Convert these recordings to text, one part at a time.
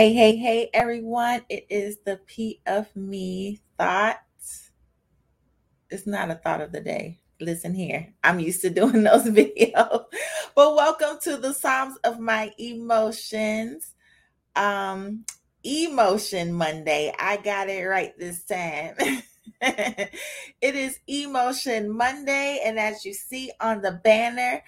Hey, hey, hey, everyone. It is the P of Me thought. It's not a thought of the day. Listen here. I'm used to doing those videos. But welcome to the Psalms of My Emotions. Um, Emotion Monday. I got it right this time. it is Emotion Monday, and as you see on the banner,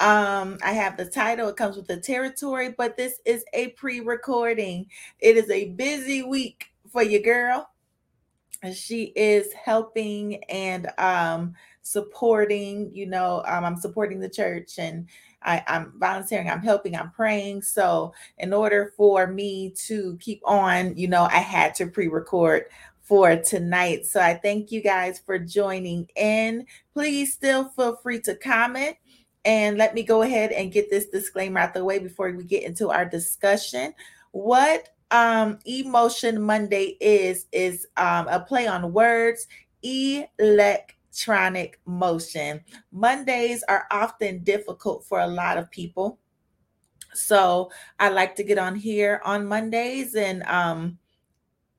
um, I have the title, it comes with the territory, but this is a pre recording. It is a busy week for your girl. She is helping and um, supporting, you know, um, I'm supporting the church and I, I'm volunteering, I'm helping, I'm praying. So, in order for me to keep on, you know, I had to pre record for tonight. So, I thank you guys for joining in. Please still feel free to comment and let me go ahead and get this disclaimer out the way before we get into our discussion. What um, Emotion Monday is, is um, a play on words, electronic motion. Mondays are often difficult for a lot of people. So I like to get on here on Mondays and um,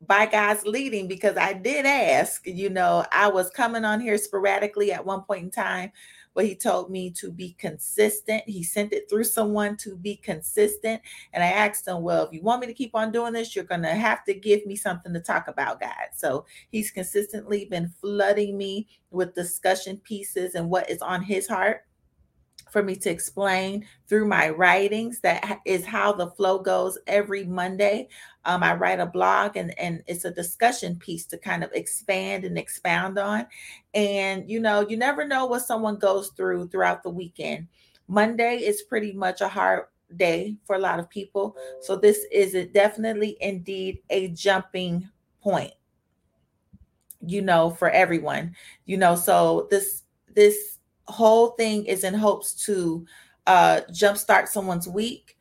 by God's leading because I did ask, you know, I was coming on here sporadically at one point in time but he told me to be consistent. He sent it through someone to be consistent. And I asked him, Well, if you want me to keep on doing this, you're going to have to give me something to talk about, God. So he's consistently been flooding me with discussion pieces and what is on his heart for me to explain through my writings. That is how the flow goes every Monday. Um, I write a blog and, and it's a discussion piece to kind of expand and expound on. And, you know, you never know what someone goes through throughout the weekend. Monday is pretty much a hard day for a lot of people. So this is a, definitely indeed a jumping point, you know, for everyone, you know, so this, this whole thing is in hopes to uh, jumpstart someone's week,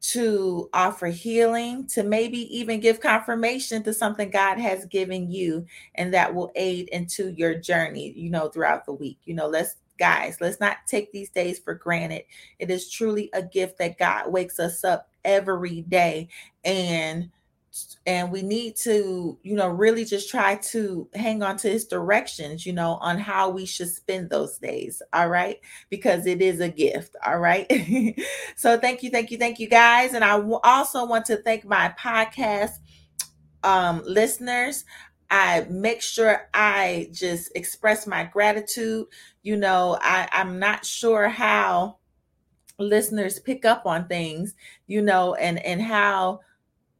to offer healing, to maybe even give confirmation to something God has given you, and that will aid into your journey, you know, throughout the week. You know, let's guys, let's not take these days for granted. It is truly a gift that God wakes us up every day and and we need to you know really just try to hang on to his directions you know on how we should spend those days all right? Because it is a gift all right? So thank you thank you thank you guys. And I w- also want to thank my podcast um listeners. I make sure I just express my gratitude. You know, I, I'm not sure how listeners pick up on things, you know, and and how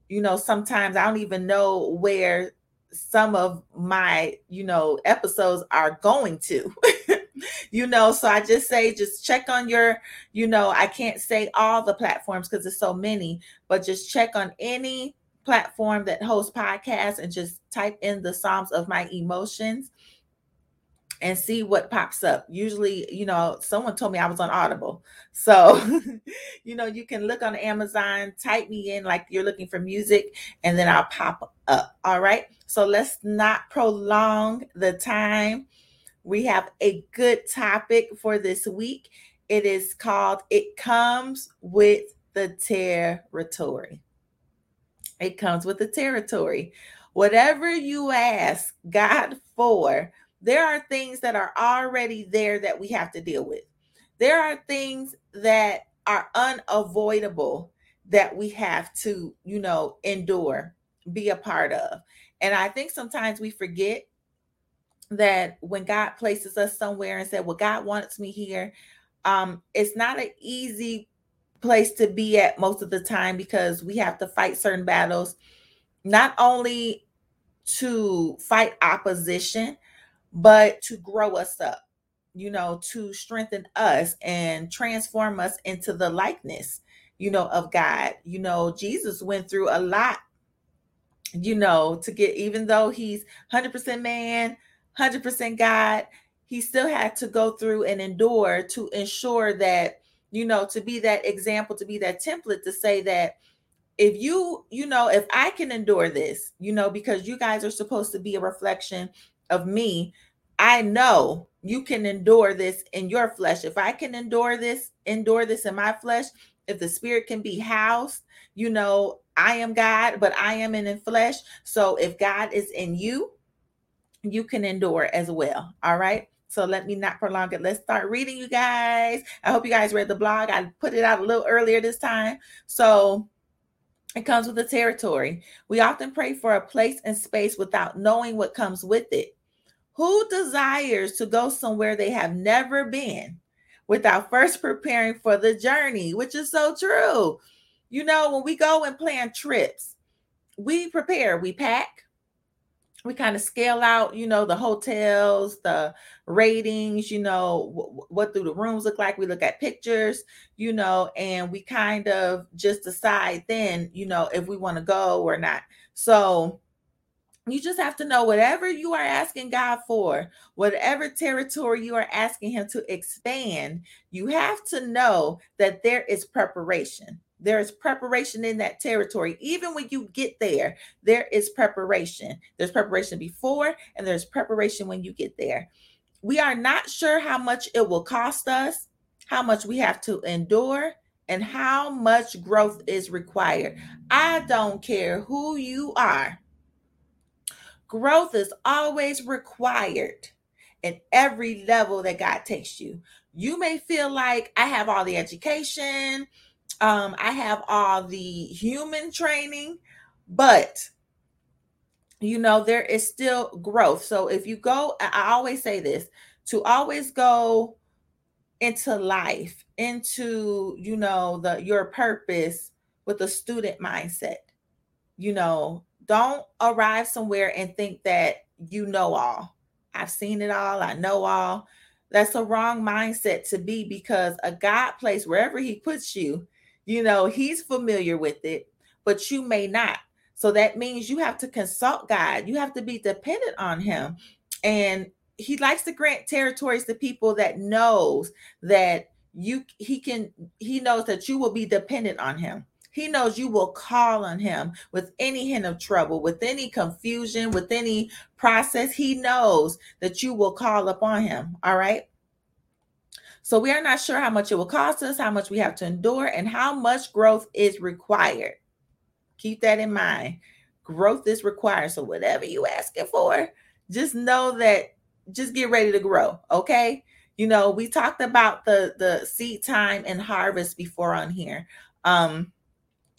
you know, sometimes I don't even know where some of my, you know, episodes are going to. you know, so I just say just check on your, you know, I can't say all the platforms because there's so many, but just check on any platform that hosts podcasts and just type in the Psalms of my emotions and see what pops up. Usually, you know, someone told me I was on Audible. So, you know, you can look on Amazon, type me in like you're looking for music, and then I'll pop up. All right. So let's not prolong the time. We have a good topic for this week. It is called It Comes with the Territory. It comes with the territory. Whatever you ask God for, there are things that are already there that we have to deal with. There are things that are unavoidable that we have to, you know, endure, be a part of. And I think sometimes we forget that when God places us somewhere and said, Well, God wants me here, um, it's not an easy place to be at most of the time because we have to fight certain battles, not only to fight opposition, but to grow us up, you know, to strengthen us and transform us into the likeness, you know, of God. You know, Jesus went through a lot, you know, to get, even though he's 100% man, 100% God, he still had to go through and endure to ensure that, you know, to be that example, to be that template to say that if you you know if i can endure this you know because you guys are supposed to be a reflection of me, I know you can endure this in your flesh. If I can endure this, endure this in my flesh, if the spirit can be housed, you know, I am God, but I am in the flesh. So if God is in you, you can endure as well. All right. So let me not prolong it. Let's start reading, you guys. I hope you guys read the blog. I put it out a little earlier this time. So it comes with the territory. We often pray for a place and space without knowing what comes with it. Who desires to go somewhere they have never been without first preparing for the journey, which is so true. You know, when we go and plan trips, we prepare, we pack, we kind of scale out, you know, the hotels, the ratings, you know, what do the rooms look like? We look at pictures, you know, and we kind of just decide then, you know, if we want to go or not. So, you just have to know whatever you are asking God for, whatever territory you are asking Him to expand, you have to know that there is preparation. There is preparation in that territory. Even when you get there, there is preparation. There's preparation before, and there's preparation when you get there. We are not sure how much it will cost us, how much we have to endure, and how much growth is required. I don't care who you are Growth is always required in every level that God takes you. You may feel like I have all the education, um, I have all the human training, but you know, there is still growth. So if you go, I always say this to always go into life, into you know, the your purpose with a student mindset. You know, don't arrive somewhere and think that you know all. I've seen it all, I know all. That's a wrong mindset to be because a God place, wherever He puts you, you know, He's familiar with it, but you may not. So that means you have to consult God, you have to be dependent on Him. And He likes to grant territories to people that knows that you he can he knows that you will be dependent on him he knows you will call on him with any hint of trouble, with any confusion, with any process. He knows that you will call upon him. All right. So we are not sure how much it will cost us, how much we have to endure, and how much growth is required. Keep that in mind. Growth is required. So whatever you asking for, just know that just get ready to grow. Okay. You know, we talked about the the seed time and harvest before on here. Um,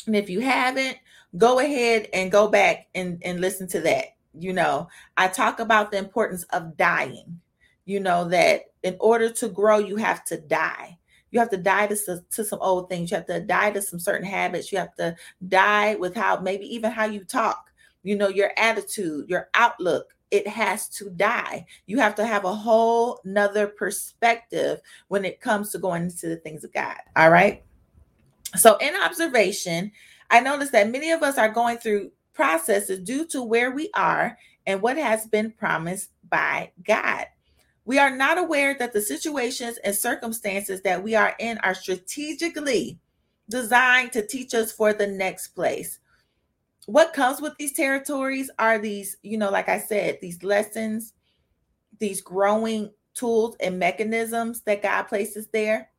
and if you haven't, go ahead and go back and, and listen to that. You know, I talk about the importance of dying. You know, that in order to grow, you have to die. You have to die to, to some old things. You have to die to some certain habits. You have to die with how maybe even how you talk, you know, your attitude, your outlook. It has to die. You have to have a whole nother perspective when it comes to going into the things of God. All right. So, in observation, I noticed that many of us are going through processes due to where we are and what has been promised by God. We are not aware that the situations and circumstances that we are in are strategically designed to teach us for the next place. What comes with these territories are these, you know, like I said, these lessons, these growing tools and mechanisms that God places there.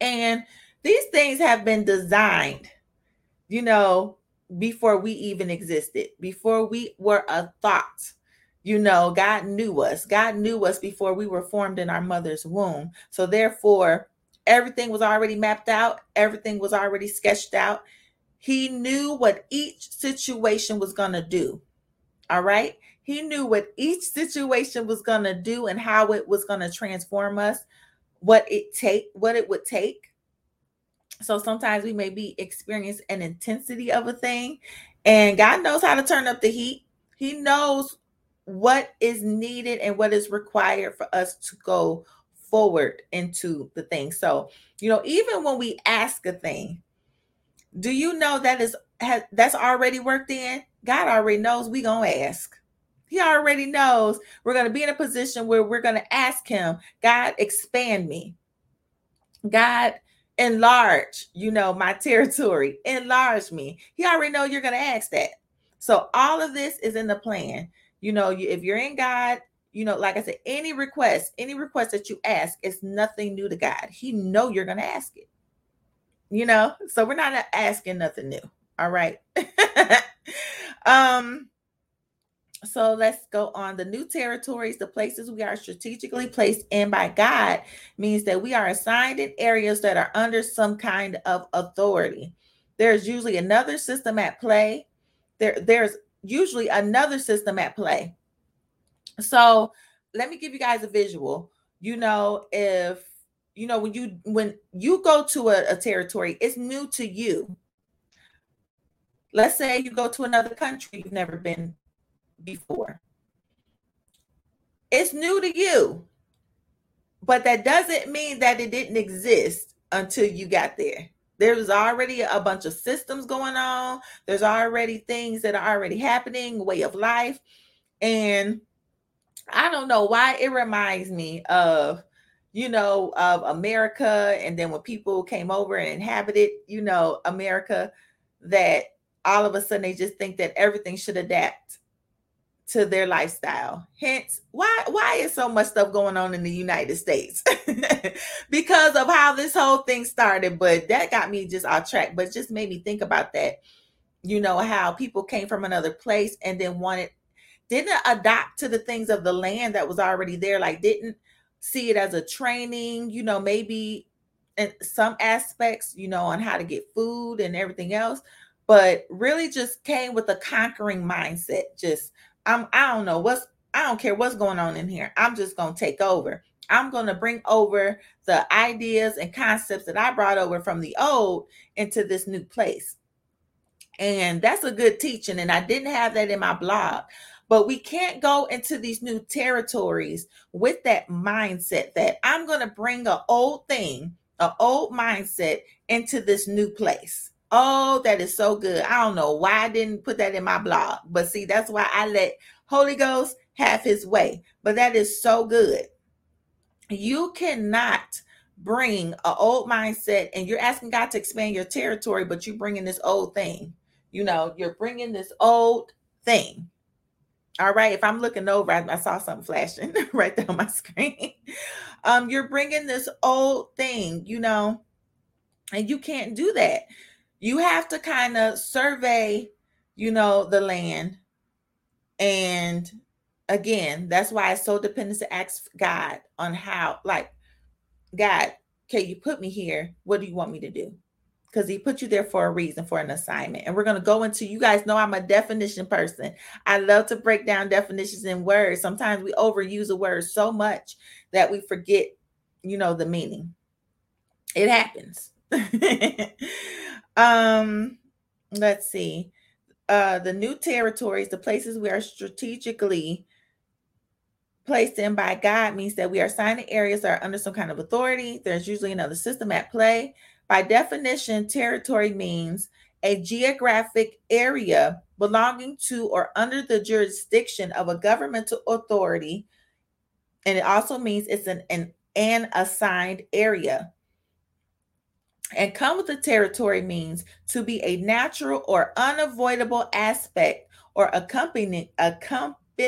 And these things have been designed, you know, before we even existed, before we were a thought. You know, God knew us. God knew us before we were formed in our mother's womb. So, therefore, everything was already mapped out, everything was already sketched out. He knew what each situation was going to do. All right. He knew what each situation was going to do and how it was going to transform us, what it take, what it would take so sometimes we may be experiencing an intensity of a thing, and God knows how to turn up the heat. He knows what is needed and what is required for us to go forward into the thing. So, you know, even when we ask a thing, do you know that is has, that's already worked in? God already knows we to ask. He already knows we're to be in a position where we're to ask him, God, expand me. God, enlarge, you know, my territory, enlarge me. He already know you're going to ask that. So all of this is in the plan. You know, you, if you're in God, you know, like I said, any request, any request that you ask is nothing new to God. He know you're going to ask it. you know, so we're not asking nothing new. All right. um, so let's go on. The new territories, the places we are strategically placed in by God, means that we are assigned in areas that are under some kind of authority. There's usually another system at play. There, there's usually another system at play. So let me give you guys a visual. You know, if you know when you when you go to a, a territory, it's new to you. Let's say you go to another country you've never been before. It's new to you, but that doesn't mean that it didn't exist until you got there. There's already a bunch of systems going on. There's already things that are already happening, way of life. And I don't know why it reminds me of, you know, of America. And then when people came over and inhabited, you know, America, that all of a sudden they just think that everything should adapt to their lifestyle. Hence, why why is so much stuff going on in the United States? because of how this whole thing started. But that got me just off track. But just made me think about that. You know how people came from another place and then wanted didn't adapt to the things of the land that was already there. Like didn't see it as a training. You know maybe in some aspects. You know on how to get food and everything else. But really just came with a conquering mindset. Just I'm I don't know what's I don't care what's going on in here. I'm just going to take over. I'm going to bring over the ideas and concepts that I brought over from the old into this new place. And that's a good teaching. And I didn't have that in my blog. But we can't go into these new territories with that mindset that I'm going to bring an old thing, an old mindset into this new place. Oh, that is so good. I don't know why I didn't put that in my blog, but see, that's why I let Holy Ghost have his way. But that is so good. You cannot bring an old mindset and you're asking God to expand your territory, but you're bringing this old thing. You know, you're bringing this old thing. All right. If I'm looking over, I, I saw something flashing right there on my screen. Um, you're bringing this old thing, you know, and you can't do that you have to kind of survey, you know, the land. And again, that's why it's so dependent to ask God on how, like, God, okay, you put me here? What do you want me to do? Because he put you there for a reason, for an assignment. And we're going to go into, you guys know I'm a definition person. I love to break down definitions in words. Sometimes we overuse a word so much that we forget, you know, the meaning. It happens. Um, let's see. Uh, the new territories, the places we are strategically placed in by God means that we are assigned areas that are under some kind of authority. There's usually another system at play. By definition, territory means a geographic area belonging to or under the jurisdiction of a governmental authority. And it also means it's an, an, an assigned area. And come with the territory means to be a natural or unavoidable aspect or accompaniment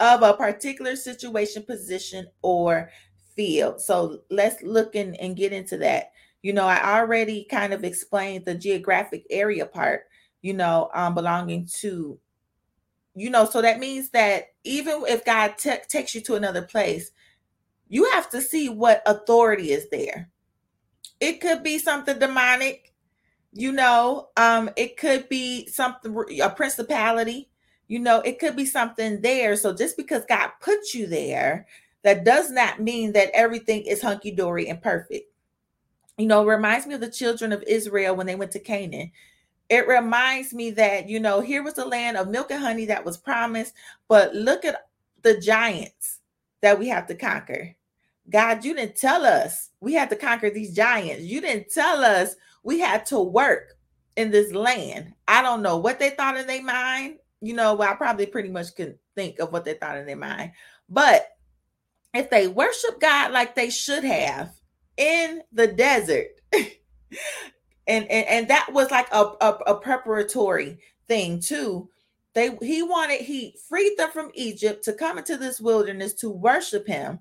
of a particular situation, position, or field. So let's look in and get into that. You know, I already kind of explained the geographic area part, you know, um, belonging to, you know, so that means that even if God takes you to another place, you have to see what authority is there it could be something demonic, you know. Um, it could be something a principality, you know, it could be something there. So just because God put you there, that does not mean that everything is hunky-dory and perfect. You know, reminds me of the children of Israel when they went to Canaan it reminds me that you know here was the land of milk and honey that was promised but look at the giants that we have to conquer God, you didn't tell us we had to conquer these giants. You didn't tell us we had to work in this land. I don't know what they thought in their mind. You know, well, I probably pretty much could think of what they thought in their mind. But if they worship God like they should have in the desert, and, and and that was like a, a, a preparatory thing too. They he wanted he freed them from Egypt to come into this wilderness to worship him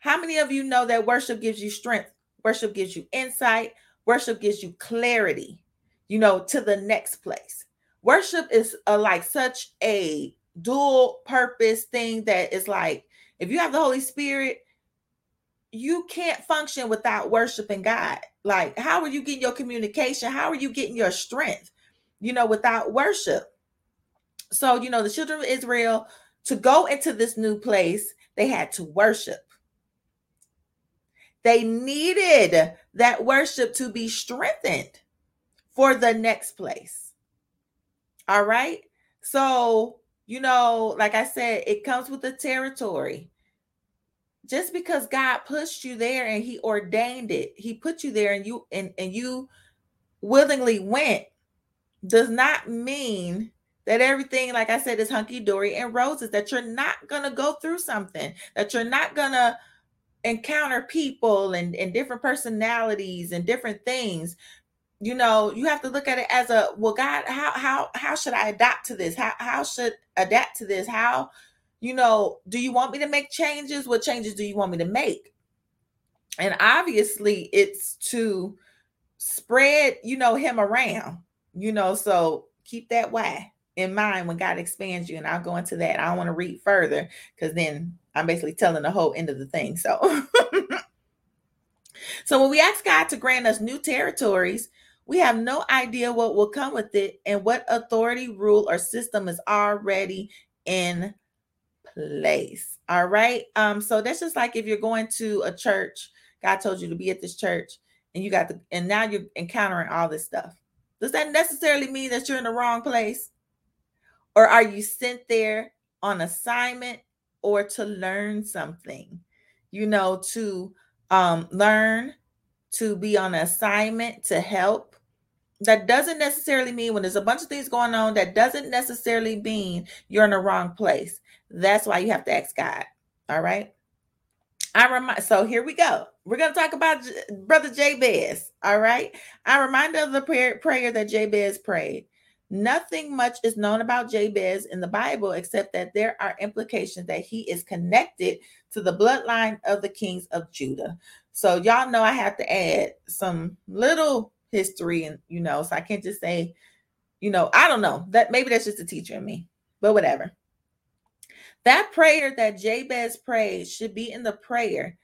how many of you know that worship gives you strength Worship gives you insight. Worship gives you clarity, you know, to the next place. Worship is a, like such a dual purpose thing that is like if you have the Holy Spirit, you can't function without worshiping God. Like, how are you getting your communication? How are you getting your strength? You know, without worship. So, you know, the children of Israel to go into this new place, they had to worship. They needed that worship to be strengthened for the next place. All right. So, you know, like I said, it comes with the territory. Just because God pushed you there and he ordained it, he put you there and you and, and you willingly went does not mean that everything, like I said, is hunky dory and roses, that you're not going to go through something, that you're not going to encounter people and, and different personalities and different things you know you have to look at it as a well god how how how should i adapt to this? How how should adapt to this? How you know do you want me to make changes? What changes do you want me to make? And obviously it's to spread you know him around you know so keep that why in mind when god expands you and i'll go into that i don't want to read further because then I'm basically telling the whole end of the thing. So, so when we ask God to grant us new territories, we have no idea what will come with it and what authority, rule, or system is already in place. All right. Um, so that's just like if you're going to a church, God told you to be at this church, and you got the and now you're encountering all this stuff. Does that necessarily mean that you're in the wrong place? Or are you sent there on assignment or to learn something, you know, to um, learn, to be on assignment, to help. That doesn't necessarily mean when there's a bunch of things going on, that doesn't necessarily mean you're in the wrong place. That's why you have to ask God. All right. I remind so here we go. We're going to talk about J- brother Jabez. All right. I remind of the prayer, prayer that Jabez prayed. Nothing much is known about Jabez in the Bible except that there are implications that he is connected to the bloodline of the kings of Judah. So y'all know I have to add some little history and you know, so I can't just say, you know, I don't know. That maybe that's just a teacher in me. But whatever. That prayer that Jabez prayed should be in the prayer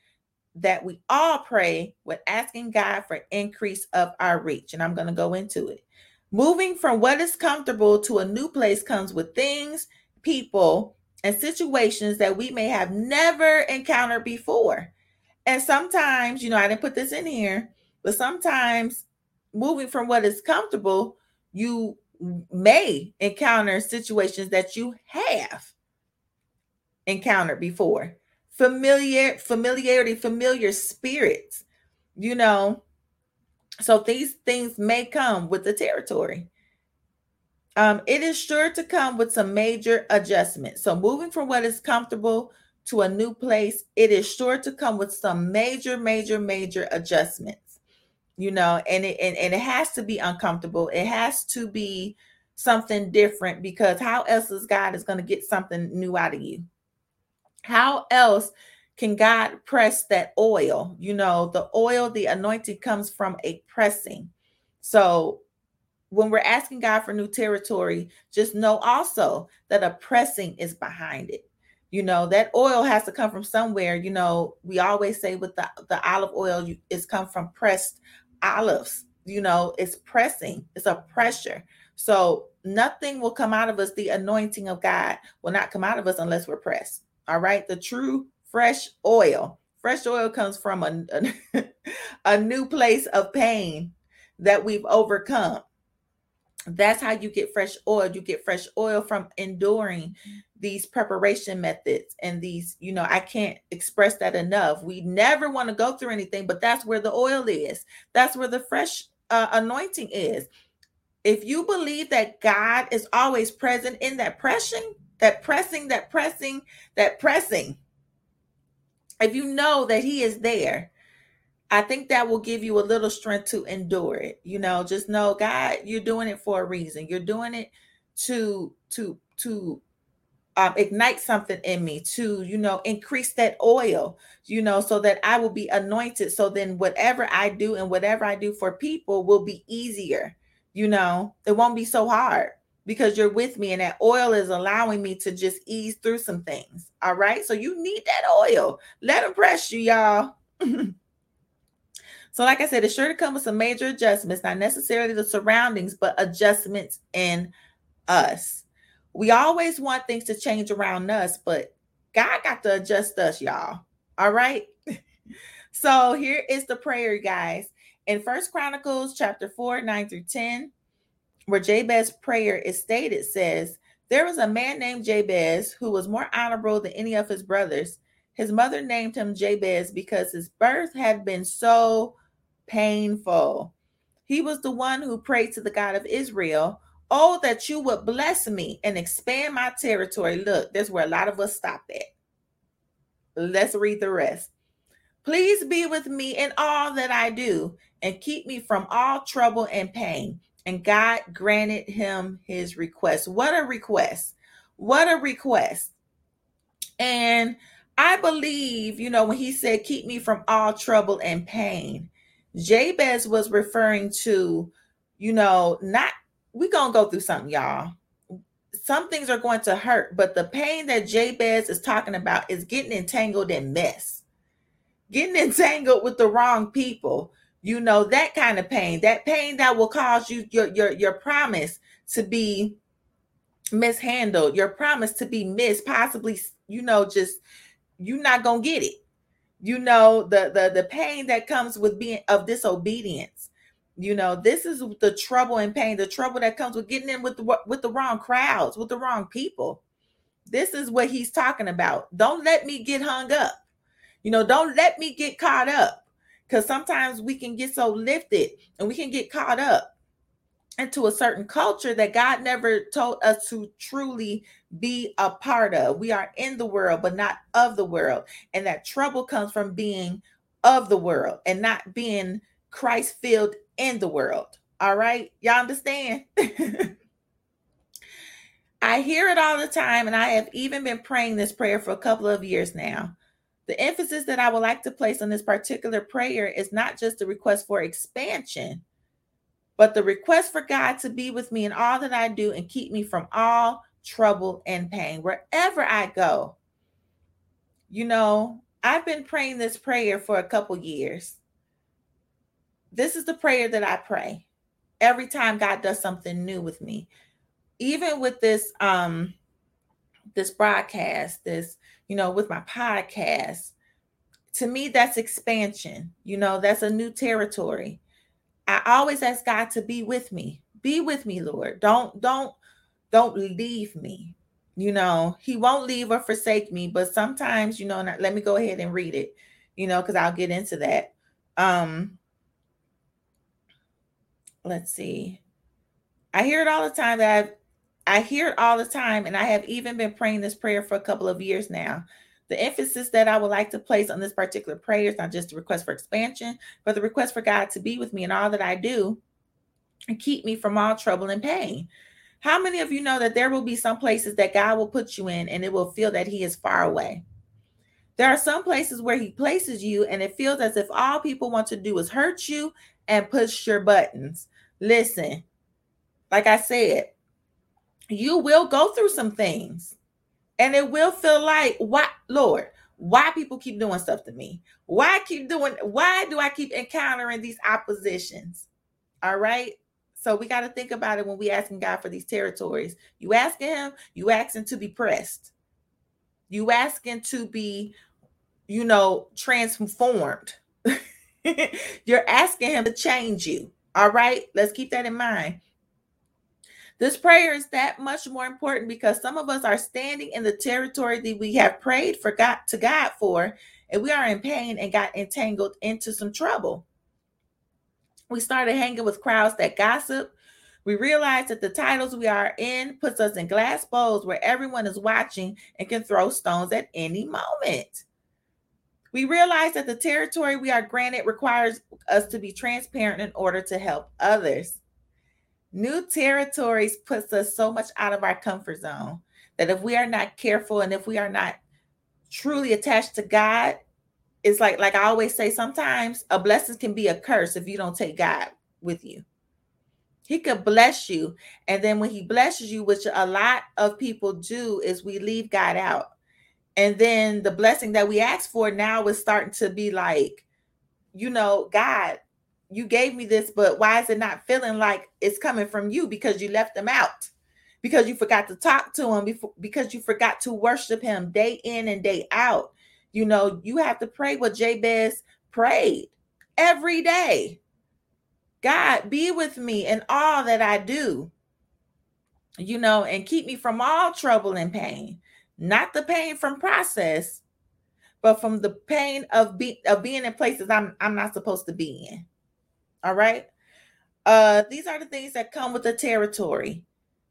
that we all pray with asking God for increase of our reach. And I'm going to go into it. Moving from what is comfortable to a new place comes with things, people, and situations that we may have never encountered before. And sometimes, you know, I didn't put this in here, but sometimes moving from what is comfortable, you may encounter situations that you have encountered before. Familiar familiarity, familiar spirits. You know, so these things may come with the territory. Um, it is sure to come with some major adjustments. So moving from what is comfortable to a new place, it is sure to come with some major, major, major adjustments. You know, and it and, and it has to be uncomfortable. It has to be something different because how else is God is going to get something new out of you? How else can God press that oil? You know, the oil, the anointing comes from a pressing. So when we're asking God for new territory, just know also that a pressing is behind it. You know, that oil has to come from somewhere. You know, we always say with the, the olive oil, you, it's come from pressed olives. You know, it's pressing, it's a pressure. So nothing will come out of us. The anointing of God will not come out of us unless we're pressed. All right. The true fresh oil. Fresh oil comes from a, a, a new place of pain that we've overcome. That's how you get fresh oil. You get fresh oil from enduring these preparation methods and these, you know, I can't express that enough. We never want to go through anything, but that's where the oil is. That's where the fresh uh, anointing is. If you believe that God is always present in that pressing, that pressing, that pressing, that pressing, if you know that he is there i think that will give you a little strength to endure it you know just know god you're doing it for a reason. You're doing it to to to um, ignite something in me to, you know, increase that oil, you know, so that I will be anointed. So then whatever I do and whatever I do for people will be easier, you know, it won't be so hard because you're with me and that oil is allowing me to just ease through some things. All right. So you need that oil. Let them press you, y'all. so, like I said, it's sure to come with some major adjustments, not necessarily the surroundings, but adjustments in us. We always want things to change around us, but God got to adjust us, y'all. All right. so here is the prayer, guys. In First Chronicles chapter 4, 9 through 10, where Jabez's prayer is stated, says, There was a man named Jabez who was more honorable than any of his brothers. His mother named him Jabez because his birth had been so painful. He was the one who prayed to the God of Israel Oh, that you would bless me and expand my territory. Look, that's where a lot of us stop at. Let's read the rest. Please be with me in all that I do and keep me from all trouble and pain. And God granted him his request. What a request! What a request. And I believe, you know, when he said, Keep me from all trouble and pain, Jabez was referring to, you know, not we're gonna go through something, y'all. Some things are going to hurt, but the pain that Jabez is talking about is getting entangled in mess, getting entangled with the wrong people. You know that kind of pain, that pain that will cause you your your your promise to be mishandled, your promise to be missed, possibly you know just you're not gonna get it. You know the the the pain that comes with being of disobedience you know, this is the trouble and pain, the trouble that comes with getting in with the with the wrong crowds, with the wrong people. This is what he's talking about. Don't let me get hung up. You know, don't let me get caught up. Because sometimes we can get so lifted and we can get caught up into a certain culture that God never told us to truly be a part of. We are in the world, but not of the world. And that trouble comes from being of the world and not being Christ filled in the world. All right. Y'all understand? I hear it all the time, and I have even been praying this prayer for a couple of years now. The emphasis that I would like to place on this particular prayer is not just the request for expansion, but the request for God to be with me in all that I do and keep me from all trouble and pain wherever I go. You know, I've been praying this prayer for a couple years this is the prayer that I pray every time God does something new with me. Even with this um this broadcast, this, you know, with my podcast, to me that's expansion. You know, that's a new territory. I always ask God to be with me. Be with me, Lord. Don't don't don't leave me. You know, he won't leave or forsake me, but sometimes, you know, let me go ahead and read it, you know, because I'll get into that. Um, let's see. I hear it all the time that I've I hear it all the time, and I have even been praying this prayer for a couple of years now. The emphasis that I would like to place on this particular prayer is not just a request for expansion, but the request for God to be with me in all that I do and keep me from all trouble and pain. How many of you know that there will be some places that God will put you in and it will feel that He is far away? There are some places where He places you and it feels as if all people want to do is hurt you and push your buttons. Listen, like I said, you will go through some things and it will feel like, what, Lord, why people keep doing stuff to me? Why keep doing, why do I keep encountering these oppositions? All right. So we got to think about it when we asking God for these territories. You asking him, you asking to be pressed. You asking to be, you know, transformed. You're asking him to change you. All right, let's keep that in mind. This prayer is that much more important because some of us are standing in the territory that we have prayed for God to God for, and we are in pain and got entangled into some trouble. We started hanging with crowds that gossip. We realized that the titles we are in puts us in glass bowls where everyone is watching and can throw stones at any moment. We realize that the territory we are granted requires us to be transparent in order to help others. New territories puts us so much out of our comfort zone. that if we are not careful and if we are not truly attached to God, it's like like I always say sometimes a blessing can be a curse if you don't take God with you. He could bless you and then when he blesses you which a lot of people do is we leave God out. And then the blessing that we ask for now is starting to be like you know, God, you gave me this but why is it not feeling like it's coming from you because you left them out? because you forgot to talk to him before, because you forgot to worship him day in and day out. You know, you have to pray what Jabez prayed every day. God, be with me in all that I do, you know, and keep me from all trouble and pain, not the pain from process, but from the pain of be of being in places I'm I'm not supposed to be in. All right. Uh, these are the things that come with the territory.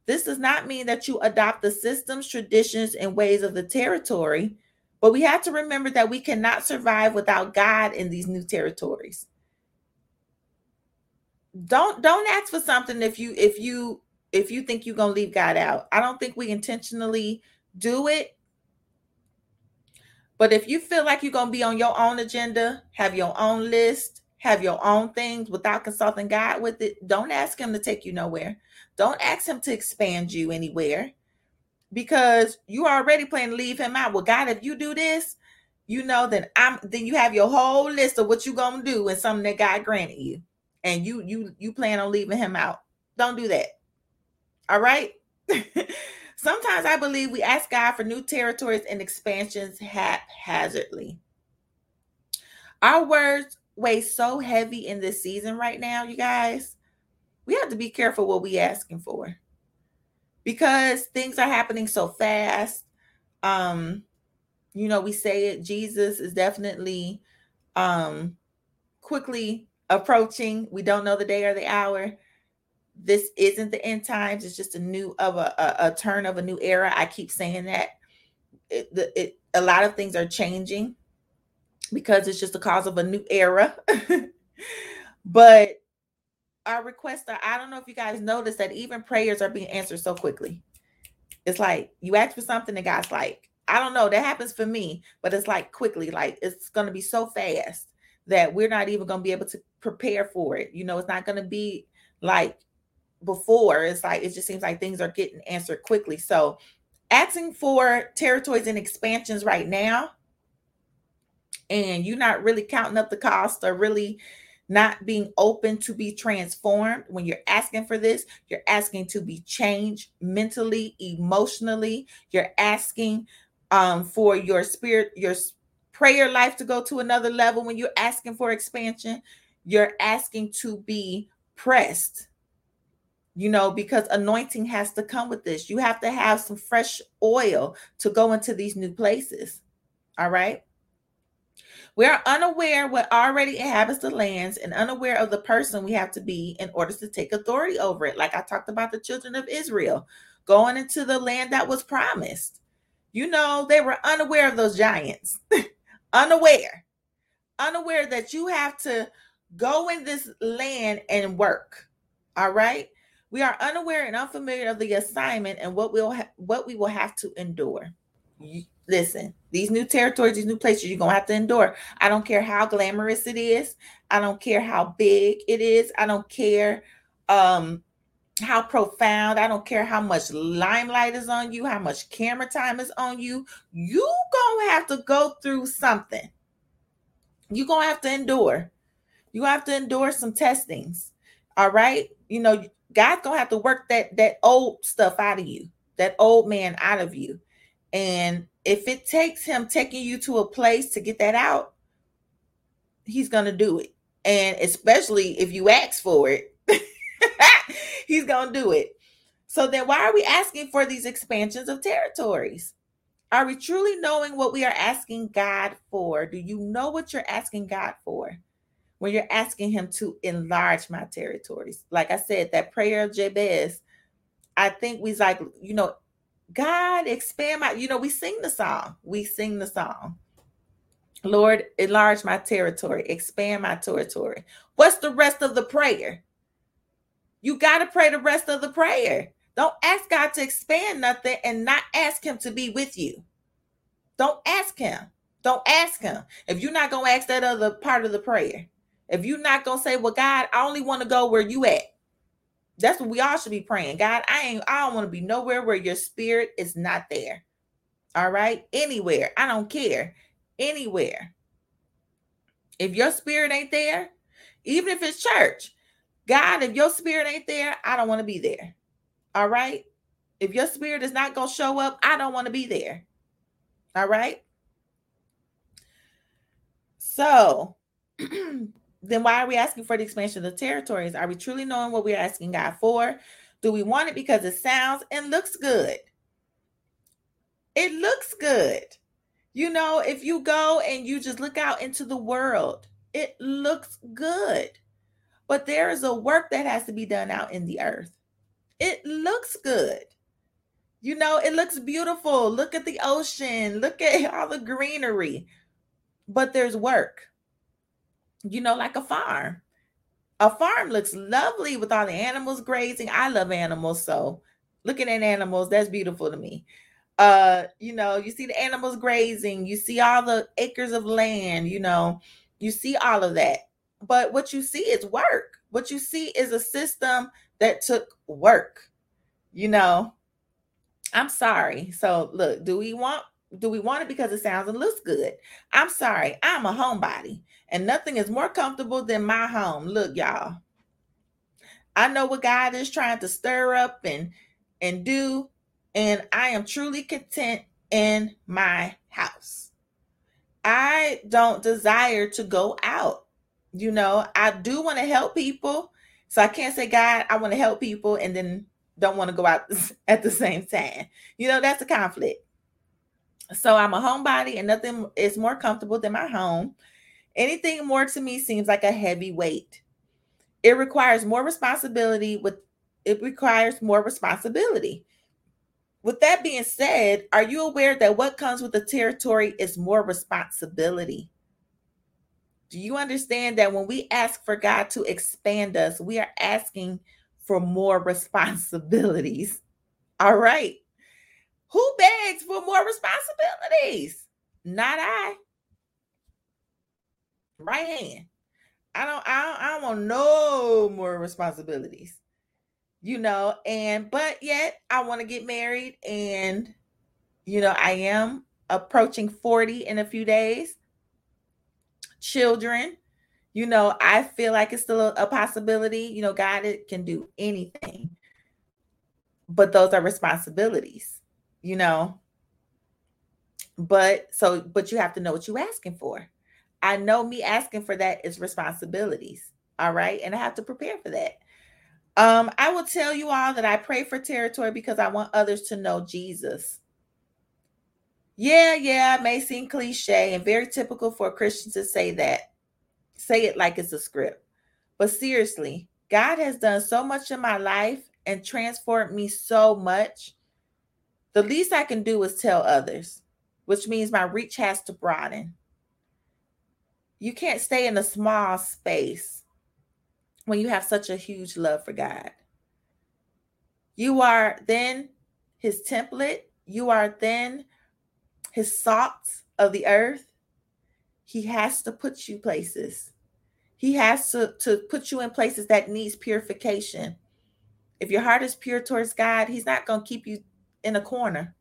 This does not mean that you adopt the systems, traditions, and ways of the territory, but we have to remember that we cannot survive without God in these new territories. Don't don't ask for something if you if you if you think you're to leave God out. I don't think we intentionally do it. But if you feel like you're to be on your own agenda, have your own list, have your own things without consulting God with it, don't ask him to take you nowhere. Don't ask him to expand you anywhere because you already plan to leave him out. Well, God, if you do this, you know, then I'm then you have your whole list of what you're gonna do and something that God granted you. And you you you plan on leaving him out. Don't do that. All right. Sometimes I believe we ask God for new territories and expansions haphazardly. Our words weigh so heavy in this season right now, you guys we have to be careful what we asking for. Because things are happening so fast. Um you know we say it jesus is definitely um quickly approaching. We don't know the day or the hour. This isn't the end times. It's just a new of a, a, a turn of a new era. I keep saying that. It, the, it a lot of things are changing because it's just the cause of a new era. But our requests are i don't know if you guys noticed that even prayers are being answered so quickly. It's like you ask for something and god's like i don't know that happens for me but it's like quickly like it's going to be so fast that we're not even going to be able to prepare for it. You know it's not going to be like before. It's like it just seems like things are getting answered quickly. So asking for territories and expansions right now and you're not really counting up the cost or really not being open to be transformed. When you're asking for this, you're asking to be changed mentally, emotionally. You're asking um, for your spirit, your prayer life to go to another level. When you're asking for expansion, you're asking to be pressed. You know, because anointing has to come with this. You have to have some fresh oil to go into these new places. All right. We are unaware what already inhabits the lands and unaware of the person we have to be in order to take authority over it. Like I talked about the children of Israel going into the land that was promised. You know, they were unaware of those giants, unaware, unaware that you have to go in this land and work. All right. We are unaware and unfamiliar of the assignment and what we'll ha- what we will have to endure listen, these new territories, these new places, you're gonna have to endure. I don't care how glamorous it is, I don't care how big it is, I don't care um how profound, I don't care how much limelight is on you, how much camera time is on you. You gonna have to go through something. You're gonna have to endure. You have to endure some testings. All right. You know, God's gonna have to work that that old stuff out of you, that old man out of you. And if it takes him taking you to a place to get that out, he's going to do it. And especially if you ask for it, he's going to do it. So then why are we asking for these expansions of territories? Are we truly knowing what we are asking God for? Do you know what you're asking God for? When you're asking him to enlarge my territories. Like I said, that prayer of Jabez, I think we like, you know, God, expand my, you know, we sing the song. We sing the song. Lord, enlarge my territory, expand my territory. What's the rest of the prayer? You got to pray the rest of the prayer. Don't ask God to expand nothing and not ask Him to be with you. Don't ask Him. Don't ask Him. If you're not going to ask that other part of the prayer, if you're not going to say, Well, God, I only want to go where you at. That's what we all should be praying. God, I ain't, I don't want to be nowhere where your spirit is not there. All right. Anywhere. I don't care. Anywhere. If your spirit ain't there, even if it's church, God, if your spirit ain't there, I don't want to be there. All right. If your spirit is not going to show up, I don't want to be there. All right. So then why are we asking for the expansion of the territories? Are we truly knowing what we're asking God for? Do we want it because it sounds and looks good? It looks good. You know, if you go and you just look out into the world, it looks good. But there is a work that has to be done out in the earth. It looks good. You know, it looks beautiful. Look at the ocean, look at all the greenery. But there's work. You know, like a farm. A farm looks lovely with all the animals grazing. I love animals, so looking at animals, that's beautiful to me. Uh you know you see the animals grazing. You see all the acres of land you know. You see all of that. But what you see is work. What you see is a system that took work you know. I'm sorry. So look do we want do we want it because it sounds and looks good? I'm sorry. I'm a homebody and nothing is more comfortable than my home look y'all i know what god is trying to stir up and and do and I am truly content in my house. I don't desire to go out. You know, I do want to help people. So I can't say, God, I want to help people and then don't want to go out at the same time. You know, that's a conflict. So I'm a homebody and nothing is more comfortable than my home. Anything more to me seems like a heavy weight. It requires more responsibility with it requires more responsibility. With that being said, are you aware that what comes with the territory is more responsibility? Do you understand that when we ask for God to expand us, we are asking for more responsibilities? All right. Who begs for more responsibilities? Not I. Right hand. I don't I don't, I don't want no more responsibilities you know, and but yet I want to get married and you know, I am approaching 40 in a few days. Children, you know, I feel like it's still a, a possibility. You know, God it can do anything. But those are responsibilities, you know. But so, but you have to know what you're asking for. I know me asking for that is responsibilities. All right. And I have to prepare for that. Um, I will tell you all that I pray for territory because I want others to know Jesus. Yeah, yeah, it may seem cliche and very typical for a Christian to say that, say it like it's a script. But seriously, God has done so much in my life and transformed me so much. The least I can do is tell others, which means my reach has to broaden. You can't stay in a small space when you have such a huge love for God. You are then his template, you are then his salt of the earth. He has to put you places. He has to, to put you in places that needs purification. If your heart is pure towards God, he's not going to keep you in a corner.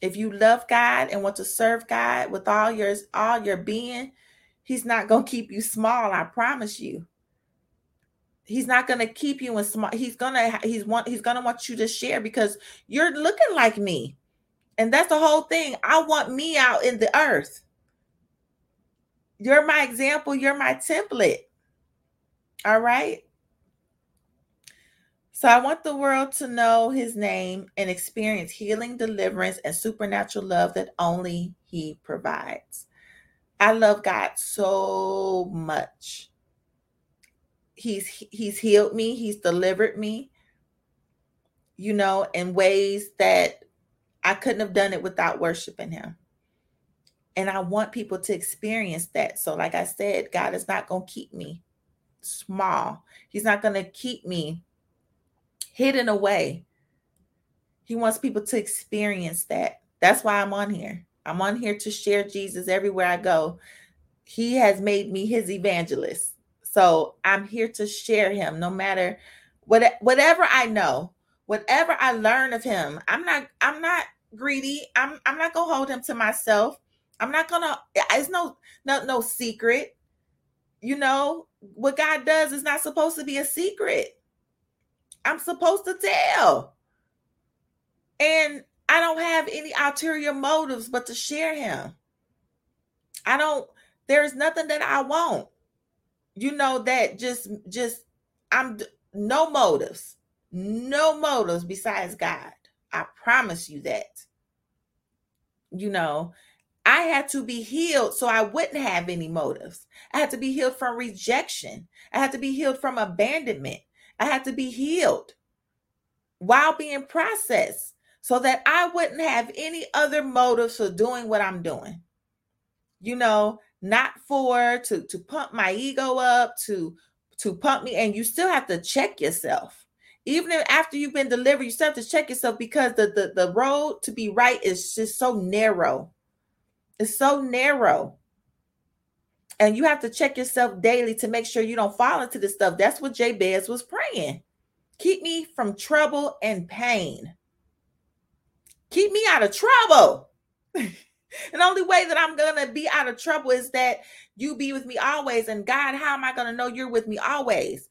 If you love God and want to serve God with all your all your being, he's not going to keep you small, I promise you. He's not going to keep you in small he's going to he's want he's going to want you to share because you're looking like me. And that's the whole thing. I want me out in the earth. You're my example you're my template. All right so i want the world to know his name and experience healing deliverance and supernatural love that only he provides. I love god so much. He's he's healed me. He's delivered me you know in ways that i couldn't have done it without worshiping him. And i want people to experience that. So like i said god is not going to keep me small. He's not going to keep me hidden away. He wants people to experience that. That's why I'm on here. I'm on here to share Jesus everywhere I go. He has made me his evangelist. So I'm here to share him no matter what whatever I know, whatever I learn of him. I'm not I'm not greedy. I'm I'm not going to hold him to myself. I'm not going to it's no no no secret. You know, what God does is not supposed to be a secret. I'm supposed to tell. And I don't have any ulterior motives but to share him. I don't, there's nothing that I want. You know, that just, just, I'm no motives, no motives besides God. I promise you that. You know, I had to be healed so I wouldn't have any motives. I had to be healed from rejection. I had to be healed from abandonment. I had to be healed while being processed so that I wouldn't have any other motives for doing what I'm doing. You know, not for to to pump my ego up, to to pump me, and you still have to check yourself. Even after you've been delivered, you still have to check yourself because the, the, the road to be right is just so narrow. It's so narrow. And you have to check yourself daily to make sure you don't fall into this stuff. That's what Jabez was praying. Keep me from trouble and pain. Keep me out of trouble. and the only way that I'm going to be out of trouble is that you be with me always. And God, how am I going to know you're with me always?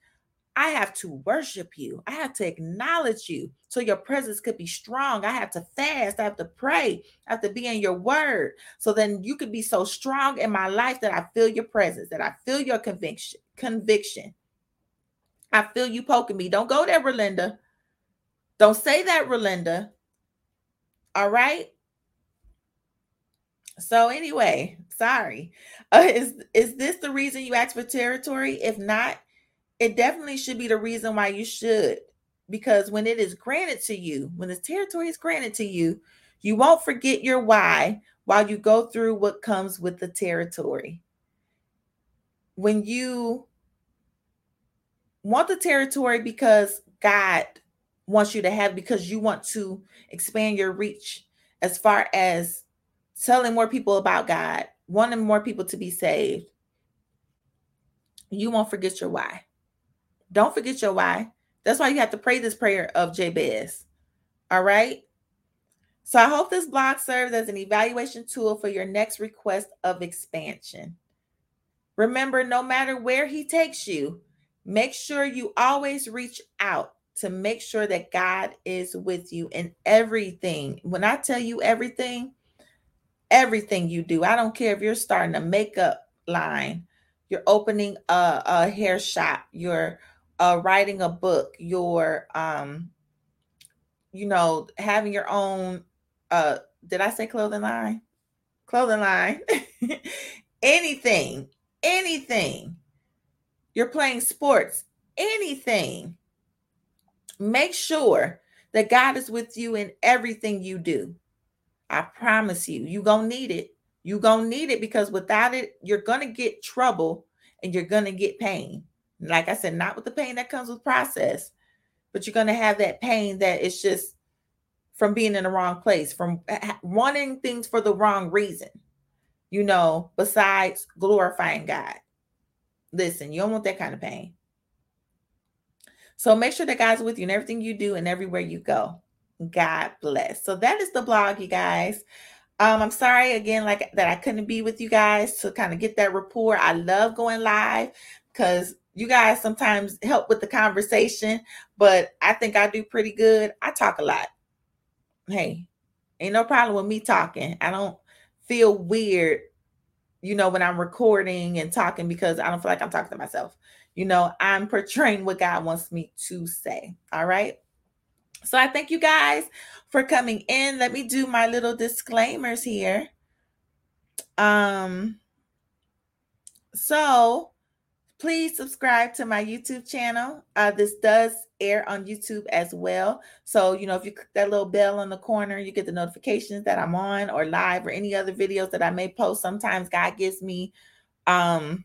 I have to worship you. I have to acknowledge you so your presence could be strong. I have to fast. I have to pray. I have to be in your word. So then you could be so strong in my life that I feel your presence, that I feel your conviction. Conviction. I feel you poking me. Don't go there, Ralinda. Don't say that, Ralinda. All right. So anyway, sorry. Uh, is is this the reason you asked for territory? If not, it definitely should be the reason why you should. Because when it is granted to you, when the territory is granted to you, you won't forget your why while you go through what comes with the territory. When you want the territory because God wants you to have because you want to expand your reach as far as telling more people about God, wanting more people to be saved. You won't forget your why. Don't forget your why. That's why you have to pray this prayer of Jabez. All right. So I hope this blog serves as an evaluation tool for your next request of expansion. Remember, no matter where he takes you, make sure you always reach out to make sure that God is with you in everything. When I tell you everything, everything you do, I don't care if you're starting a makeup line, you're opening a, a hair shop, you're uh, writing a book, you're, um, you know, having your own, uh, did I say clothing line? Clothing line. anything, anything. You're playing sports, anything Make sure that God is with you in everything you do. I promise you, you're going to need it. You're going to need it because without it, you're going to get trouble and you're going to get pain. Like I said, not with the pain that comes with process, but you're going to have that pain that is just from being in the wrong place, from wanting things for the wrong reason, you know, besides glorifying God. Listen, you don't want that kind of pain. So make sure that God's with you in everything you do and everywhere you go. God bless. So that is the blog, you guys. Um, I'm sorry again, like that I couldn't be with you guys to kind of get that rapport. I love going live because you guys sometimes help with the conversation, but I think I do pretty good. I talk a lot. Hey, ain't no problem with me talking. I don't feel weird, you know, when I'm recording and talking because I don't feel like I'm talking to myself. You know, I'm portraying what God wants me to say. All right. So I thank you guys for coming in. Let me do my little disclaimers here. Um, so please subscribe to my YouTube channel. Uh, this does air on YouTube as well. So, you know, if you click that little bell on the corner, you get the notifications that I'm on or live or any other videos that I may post. Sometimes God gives me um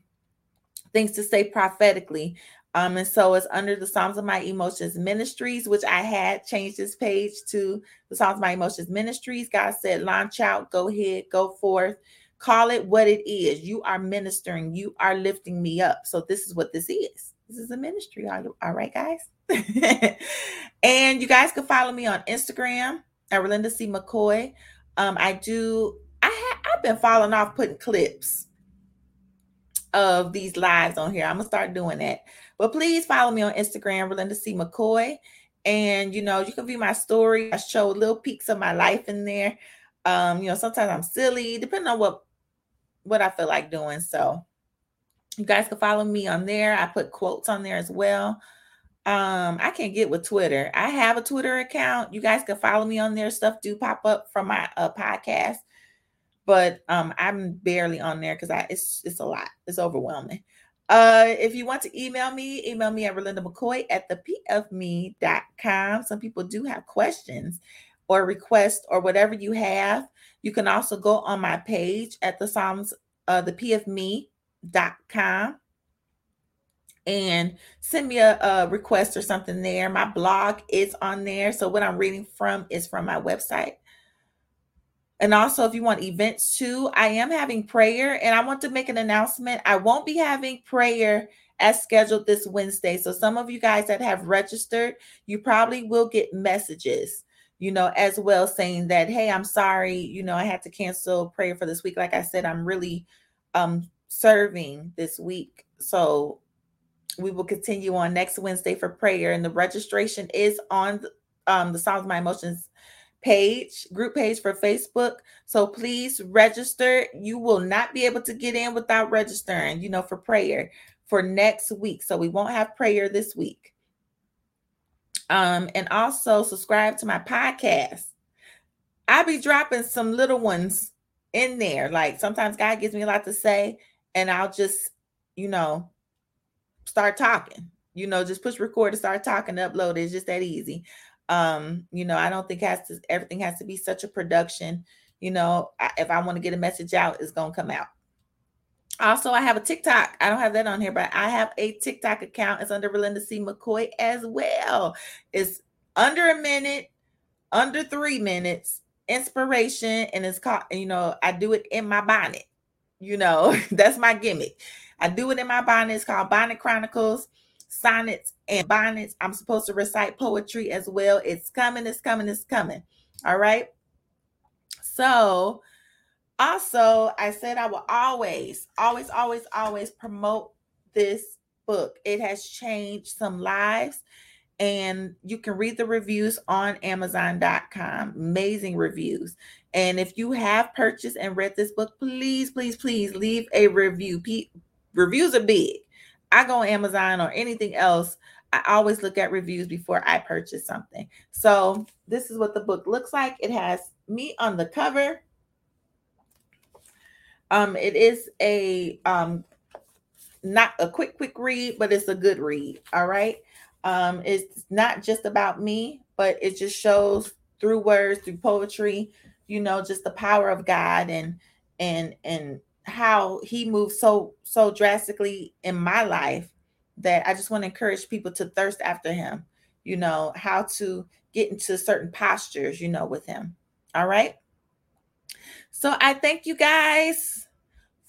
things to say prophetically. Um, and so it's under the Psalms of My Emotions Ministries, which I had changed this page to the Psalms of My Emotions Ministries. God said, launch out, go ahead, go forth, call it what it is. You are ministering, you are lifting me up. So this is what this is. This is a ministry. All right, guys. and you guys can follow me on Instagram at Ralinda C. McCoy. Um, I do, I ha- I've been falling off putting clips of these lives on here. I'm gonna start doing that. But please follow me on Instagram, Ralinda C. McCoy. And you know, you can view my story. I show little peeks of my life in there. Um, you know, sometimes I'm silly, depending on what what I feel like doing. So you guys can follow me on there. I put quotes on there as well. Um, I can't get with Twitter. I have a Twitter account. You guys can follow me on there. Stuff do pop up from my uh, podcast, but um, I'm barely on there because I it's it's a lot. It's overwhelming. Uh, if you want to email me, email me at Ralinda McCoy at the pfme.com. Some people do have questions or requests or whatever you have. You can also go on my page at the Psalms, uh, thepofme.com and send me a, a, request or something there. My blog is on there. So what I'm reading from is from my website. And also, if you want events too, I am having prayer and I want to make an announcement. I won't be having prayer as scheduled this Wednesday. So, some of you guys that have registered, you probably will get messages, you know, as well saying that, hey, I'm sorry, you know, I had to cancel prayer for this week. Like I said, I'm really um serving this week. So, we will continue on next Wednesday for prayer, and the registration is on um, the of My Emotions page, group page for Facebook. So please register. You will not be able to get in without registering, you know, for prayer for next week. So we won't have prayer this week. Um, and also subscribe to my podcast. I'll be dropping some little ones in there. Like sometimes God gives me a lot to say, and I'll just, you know, start talking. You know, just push record and start talking, upload it. It's just that easy. Um, you know, I don't think has to everything has to be such a production. You know, I, if I want to get a message out, it's gonna come out. Also, I have a TikTok. I don't have that on here, but I have a TikTok account. It's under Ralinda C. McCoy as well. It's under a minute, under three minutes, inspiration, and it's called, you know, I do it in my bonnet. You know, that's my gimmick. I do it in my bonnet. It's called Bonnet Chronicles, Sonnets, and Bonnets. I'm supposed to recite poetry as well. It's coming, it's coming, it's coming. All right. So, also, I said I will always, always, always, always promote this book. It has changed some lives and you can read the reviews on amazon.com amazing reviews and if you have purchased and read this book please please please leave a review P- reviews are big. I go on Amazon or anything else. I always look at reviews before I purchase something. So this is what the book looks like. It has me on the cover. Um, it is a um not a quick, quick read, but it's a good read. All right. Um, it's not just about me, but it just shows through words, through poetry, you know, just the power of God and and and how he moved so so drastically in my life that I just want to encourage people to thirst after him, you know, how to get into certain postures, you know, with him. All right. So I thank you guys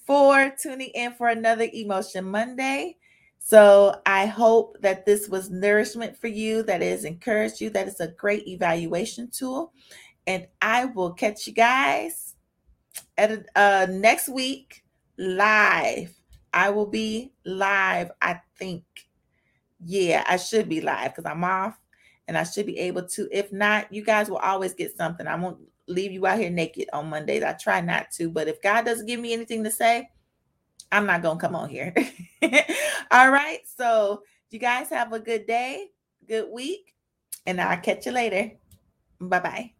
for tuning in for another Emotion Monday. So I hope that this was nourishment for you, that has encouraged you, that it's a great evaluation tool. And I will catch you guys at uh, next week live. I will be live. I think, yeah, I should be live because I'm off, and I should be able to. If not, you guys will always get something. I won't leave you out here naked on Mondays. I try not to, but if God doesn't give me anything to say, I'm not gonna come on here. All right. So you guys have a good day, good week, and I'll catch you later. Bye bye.